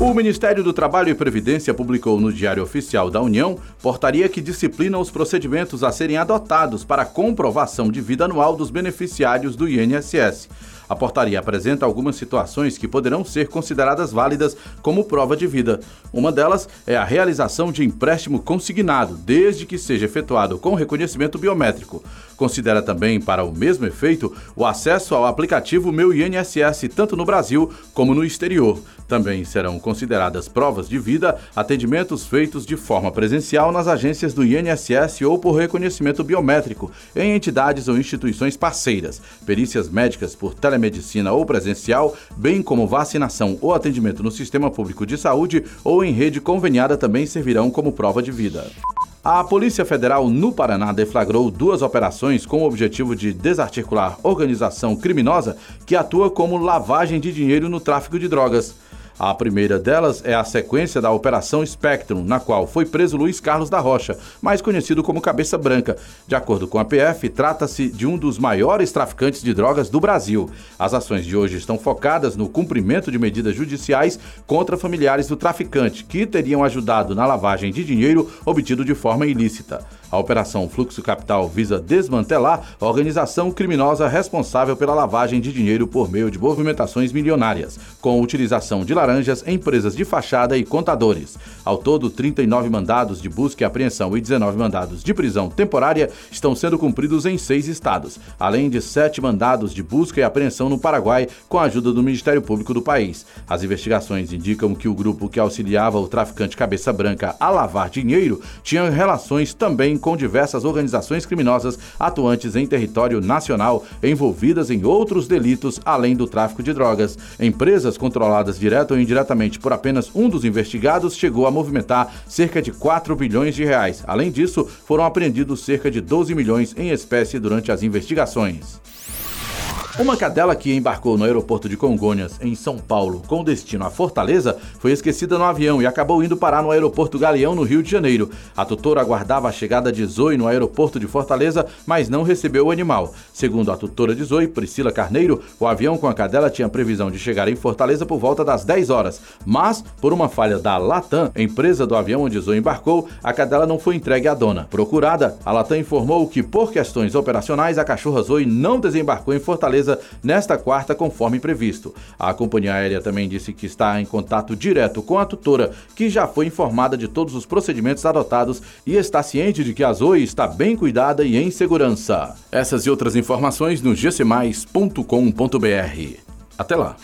O Ministério do Trabalho e Previdência publicou no Diário Oficial da União portaria que disciplina os procedimentos a serem adotados para comprovação de vida anual dos beneficiários do INSS. A portaria apresenta algumas situações que poderão ser consideradas válidas como prova de vida. Uma delas é a realização de empréstimo consignado, desde que seja efetuado com reconhecimento biométrico. Considera também, para o mesmo efeito, o acesso ao aplicativo Meu INSS, tanto no Brasil como no exterior. Também serão consideradas provas de vida atendimentos feitos de forma presencial nas agências do INSS ou por reconhecimento biométrico em entidades ou instituições parceiras, perícias médicas por telemedicina ou presencial, bem como vacinação ou atendimento no sistema público de saúde ou em rede conveniada também servirão como prova de vida. A Polícia Federal no Paraná deflagrou duas operações com o objetivo de desarticular organização criminosa que atua como lavagem de dinheiro no tráfico de drogas. A primeira delas é a sequência da Operação Spectrum, na qual foi preso Luiz Carlos da Rocha, mais conhecido como Cabeça Branca. De acordo com a PF, trata-se de um dos maiores traficantes de drogas do Brasil. As ações de hoje estão focadas no cumprimento de medidas judiciais contra familiares do traficante, que teriam ajudado na lavagem de dinheiro obtido de forma ilícita. A Operação Fluxo Capital visa desmantelar a organização criminosa responsável pela lavagem de dinheiro por meio de movimentações milionárias, com utilização de laranjas, empresas de fachada e contadores. Ao todo, 39 mandados de busca e apreensão e 19 mandados de prisão temporária estão sendo cumpridos em seis estados, além de sete mandados de busca e apreensão no Paraguai com a ajuda do Ministério Público do país. As investigações indicam que o grupo que auxiliava o traficante Cabeça Branca a lavar dinheiro tinha relações também com diversas organizações criminosas atuantes em território nacional, envolvidas em outros delitos além do tráfico de drogas. Empresas controladas direta ou indiretamente por apenas um dos investigados chegou a movimentar cerca de 4 bilhões de reais. Além disso, foram apreendidos cerca de 12 milhões em espécie durante as investigações. Uma cadela que embarcou no aeroporto de Congonhas, em São Paulo, com destino à Fortaleza, foi esquecida no avião e acabou indo parar no aeroporto Galeão, no Rio de Janeiro. A tutora aguardava a chegada de Zoe no aeroporto de Fortaleza, mas não recebeu o animal. Segundo a tutora de Zoe, Priscila Carneiro, o avião com a cadela tinha previsão de chegar em Fortaleza por volta das 10 horas, mas, por uma falha da Latam, empresa do avião onde Zoe embarcou, a cadela não foi entregue à dona. Procurada, a Latam informou que, por questões operacionais, a cachorra Zoe não desembarcou em Fortaleza nesta quarta, conforme previsto. A companhia aérea também disse que está em contato direto com a tutora, que já foi informada de todos os procedimentos adotados e está ciente de que a Zoe está bem cuidada e em segurança. Essas e outras informações no gcmais.com.br. Até lá!